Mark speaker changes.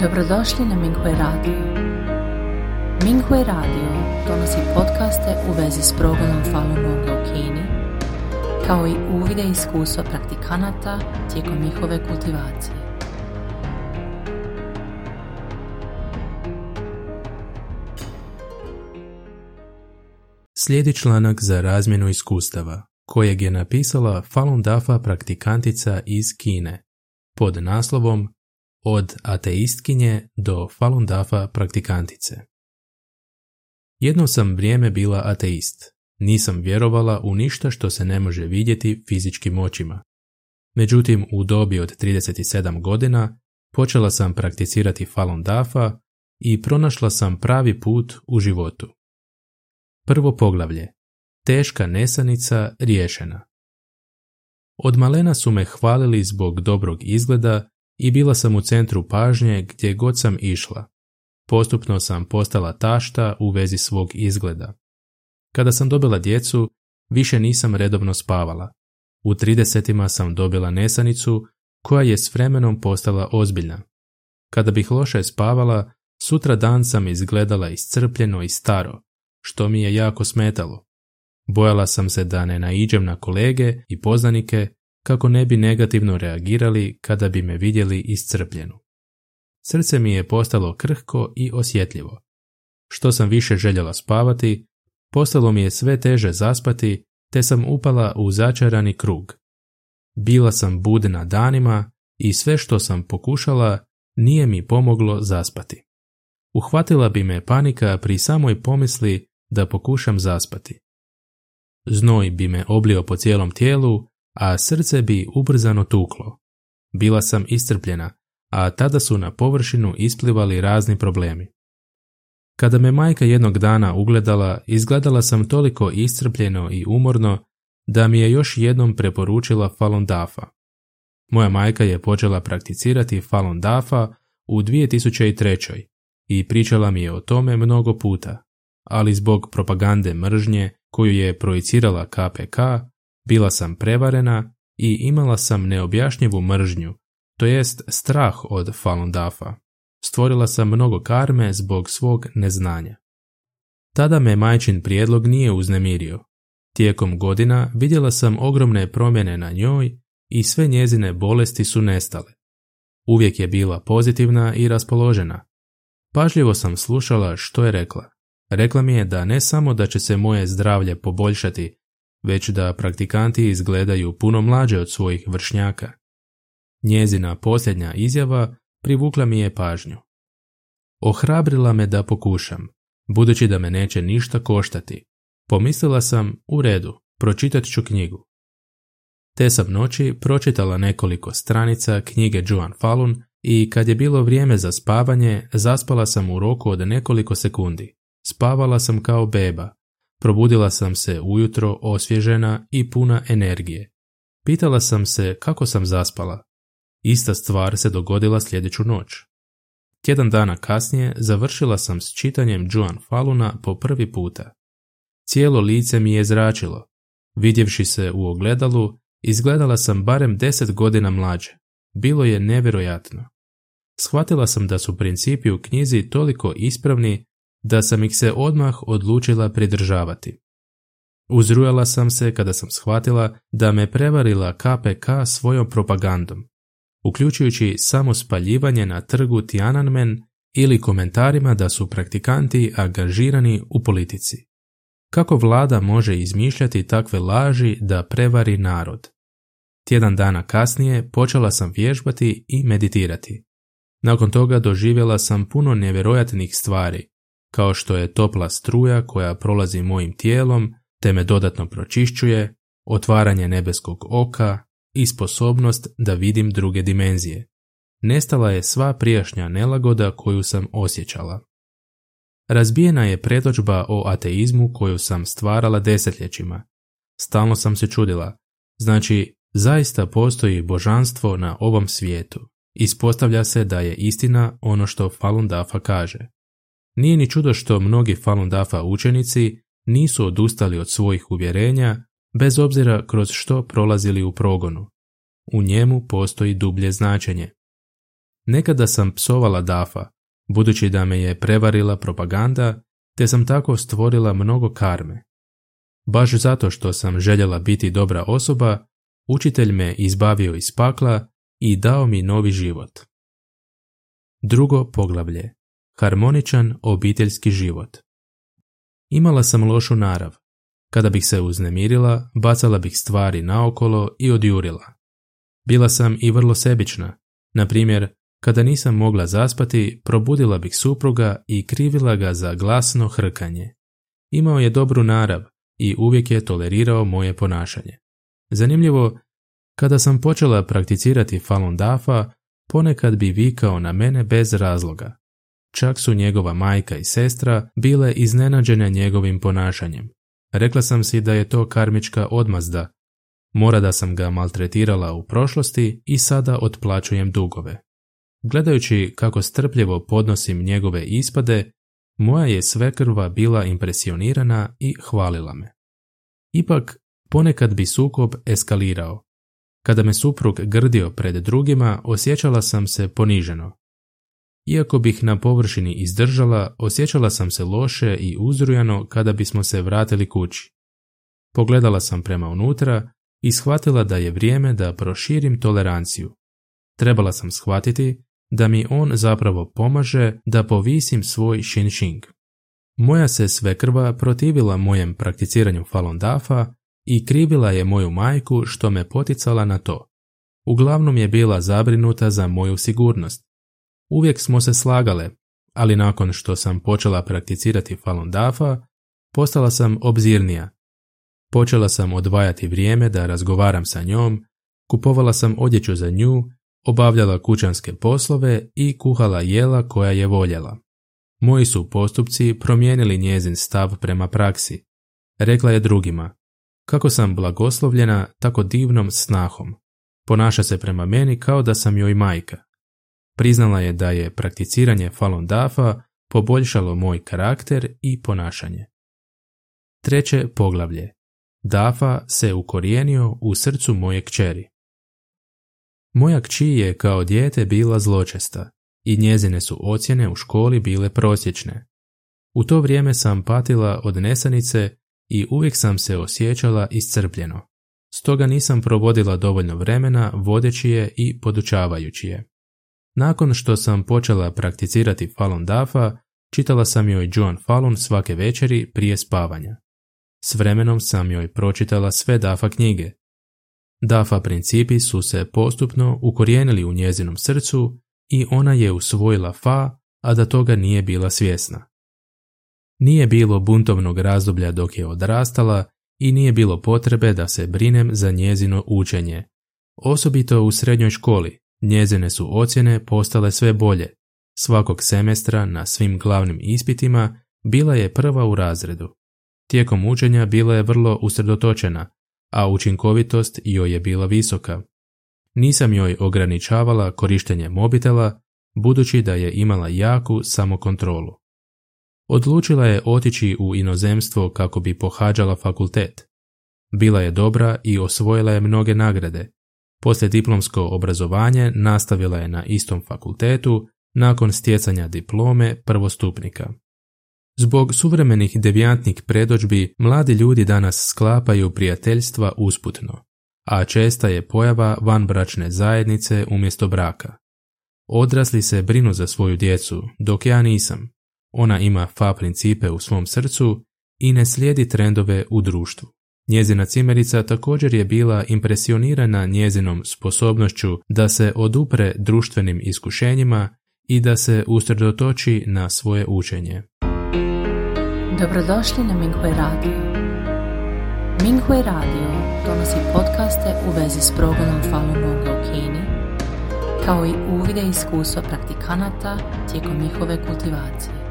Speaker 1: Dobrodošli na Minghui Radio. Minghui Radio donosi podcaste u vezi s progledom Falun Gonga u Kini, kao i uvide iskustva praktikanata tijekom njihove kultivacije.
Speaker 2: Slijedi članak za razmjenu iskustava, kojeg je napisala Falun Dafa praktikantica iz Kine, pod naslovom Od ateistkinje do Falun Dafa praktikantice. Jedno sam vrijeme bila ateist. Nisam vjerovala u ništa što se ne može vidjeti fizičkim očima. Međutim, u dobi od 37 godina počela sam prakticirati Falun Dafa i pronašla sam pravi put u životu. Prvo poglavlje. Teška nesanica riješena. Od malena su me hvalili zbog dobrog izgleda i bila sam u centru pažnje gdje god sam išla. Postupno sam postala tašta u vezi svog izgleda. Kada sam dobila djecu, više nisam redovno spavala. U tridesetima sam dobila nesanicu koja je s vremenom postala ozbiljna. Kada bih loše spavala, sutra dan sam izgledala iscrpljeno i staro, što mi je jako smetalo. Bojala sam se da ne naiđem na kolege i poznanike kako ne bi negativno reagirali kada bi me vidjeli iscrpljenu. Srce mi je postalo krhko i osjetljivo. Što sam više željela spavati, postalo mi je sve teže zaspati, te sam upala u začarani krug. Bila sam budna danima i sve što sam pokušala nije mi pomoglo zaspati. Uhvatila bi me panika pri samoj pomisli da pokušam zaspati. Znoj bi me oblio po cijelom tijelu, a srce bi ubrzano tuklo. Bila sam iscrpljena, a tada su na površinu isplivali razni problemi. Kada me majka jednog dana ugledala, izgledala sam toliko iscrpljeno i umorno da mi je još jednom preporučila Falun Dafa. Moja majka je počela prakticirati Falun Dafa u 2003. i pričala mi je o tome mnogo puta, ali zbog propagande mržnje koju je projicirala KPK, bila sam prevarena i imala sam neobjašnjivu mržnju, to jest strah od Falun Dafa. Stvorila sam mnogo karme zbog svog neznanja. Tada me majčin prijedlog nije uznemirio. Tijekom godina vidjela sam ogromne promjene na njoj i sve njezine bolesti su nestale. Uvijek je bila pozitivna i raspoložena. Pažljivo sam slušala što je rekla. Rekla mi je da ne samo da će se moje zdravlje poboljšati, već da praktikanti izgledaju puno mlađe od svojih vršnjaka. Njezina posljednja izjava privukla mi je pažnju. Ohrabrila me da pokušam, budući da me neće ništa koštati. Pomislila sam, u redu, pročitat ću knjigu. Te sam noći pročitala nekoliko stranica knjige Joan Falun i kad je bilo vrijeme za spavanje, zaspala sam u roku od nekoliko sekundi. Spavala sam kao beba. Probudila sam se ujutro osvježena i puna energije. Pitala sam se kako sam zaspala. Ista stvar se dogodila sljedeću noć. Tjedan dana kasnije završila sam s čitanjem Joan Faluna po prvi puta. Cijelo lice mi je zračilo. Vidjevši se u ogledalu, izgledala sam barem deset godina mlađe. Bilo je nevjerojatno. Shvatila sam da su principi u knjizi toliko ispravni da sam ih se odmah odlučila pridržavati. Uzrujala sam se kada sam shvatila da me prevarila KPK svojom propagandom, uključujući samo spaljivanje na trgu Tiananmen ili komentarima da su praktikanti angažirani u politici. Kako vlada može izmišljati takve laži da prevari narod? Tjedan dana kasnije počela sam vježbati i meditirati. Nakon toga doživjela sam puno nevjerojatnih stvari, kao što je topla struja koja prolazi mojim tijelom te me dodatno pročišćuje, otvaranje nebeskog oka i sposobnost da vidim druge dimenzije. Nestala je sva prijašnja nelagoda koju sam osjećala. Razbijena je pretočba o ateizmu koju sam stvarala desetljećima. Stalno sam se čudila. Znači, zaista postoji božanstvo na ovom svijetu. Ispostavlja se da je istina ono što Falun Dafa kaže. Nije ni čudo što mnogi Falun Dafa učenici nisu odustali od svojih uvjerenja, bez obzira kroz što prolazili u progonu. U njemu postoji dublje značenje. Nekada sam psovala Dafa, budući da me je prevarila propaganda, te sam tako stvorila mnogo karme. Baš zato što sam željela biti dobra osoba, učitelj me izbavio iz pakla i dao mi novi život. Drugo poglavlje. Harmoničan obiteljski život. Imala sam lošu narav. Kada bih se uznemirila, bacala bih stvari naokolo i odjurila. Bila sam i vrlo sebična. Na primjer, kada nisam mogla zaspati, probudila bih supruga i krivila ga za glasno hrkanje. Imao je dobru narav i uvijek je tolerirao moje ponašanje. Zanimljivo, kada sam počela prakticirati Falun Dafa, ponekad bi vikao na mene bez razloga. Čak su njegova majka i sestra bile iznenađene njegovim ponašanjem. Rekla sam si da je to karmička odmazda. Mora da sam ga maltretirala u prošlosti i sada otplaćujem dugove. Gledajući kako strpljivo podnosim njegove ispade, moja je svekrva bila impresionirana i hvalila me. Ipak, ponekad bi sukob eskalirao. Kada me suprug grdio pred drugima, osjećala sam se poniženo. Iako bih na površini izdržala, osjećala sam se loše i uzrujano kada bismo se vratili kući. Pogledala sam prema unutra i shvatila da je vrijeme da proširim toleranciju. Trebala sam shvatiti da mi on zapravo pomaže da povisim svoj shinshing. Moja se svekrva protivila mojem prakticiranju Falun Dafa i krivila je moju majku što me poticala na to. Uglavnom je bila zabrinuta za moju sigurnost. Uvijek smo se slagale, ali nakon što sam počela prakticirati Falun Dafa, postala sam obzirnija. Počela sam odvajati vrijeme da razgovaram sa njom, kupovala sam odjeću za nju, obavljala kućanske poslove i kuhala jela koja je voljela. Moji su postupci promijenili njezin stav prema praksi. Rekla je drugima, kako sam blagoslovljena tako divnom snahom. Ponaša se prema meni kao da sam joj majka. Priznala je da je prakticiranje Falun Dafa poboljšalo moj karakter i ponašanje. Treće poglavlje. Dafa se ukorijenio u srcu moje kćeri. Moja kći je kao dijete bila zločesta i njezine su ocjene u školi bile prosječne. U to vrijeme sam patila od nesanice i uvijek sam se osjećala iscrpljeno. Stoga nisam provodila dovoljno vremena vodeći je i podučavajući je. Nakon što sam počela prakticirati Falun Dafa, čitala sam joj Joan Falun svake večeri prije spavanja. S vremenom sam joj pročitala sve Dafa knjige. Dafa principi su se postupno ukorijenili u njezinom srcu i ona je usvojila Fa, a da toga nije bila svjesna. Nije bilo buntovnog razdoblja dok je odrastala i nije bilo potrebe da se brinem za njezino učenje. Osobito u srednjoj školi, njezine su ocjene postale sve bolje. Svakog semestra na svim glavnim ispitima bila je prva u razredu. Tijekom učenja bila je vrlo usredotočena, a učinkovitost joj je bila visoka. Nisam joj ograničavala korištenje mobitela, budući da je imala jaku samokontrolu. Odlučila je otići u inozemstvo kako bi pohađala fakultet. Bila je dobra i osvojila je mnoge nagrade. Poslije diplomsko obrazovanje nastavila je na istom fakultetu nakon stjecanja diplome prvostupnika. Zbog suvremenih devijantnih predođbi mladi ljudi danas sklapaju prijateljstva usputno, a česta je pojava vanbračne zajednice umjesto braka. Odrasli se brinu za svoju djecu, dok ja nisam. Ona ima fa principe u svom srcu i ne slijedi trendove u društvu. Njezina cimerica također je bila impresionirana njezinom sposobnošću da se odupre društvenim iskušenjima i da se usredotoči na svoje učenje.
Speaker 1: Dobrodošli na Minghui Radio. Minghui Radio donosi podcaste u vezi s progledom Falun Gonga u Kini, kao i uvide iskustva praktikanata tijekom njihove kultivacije.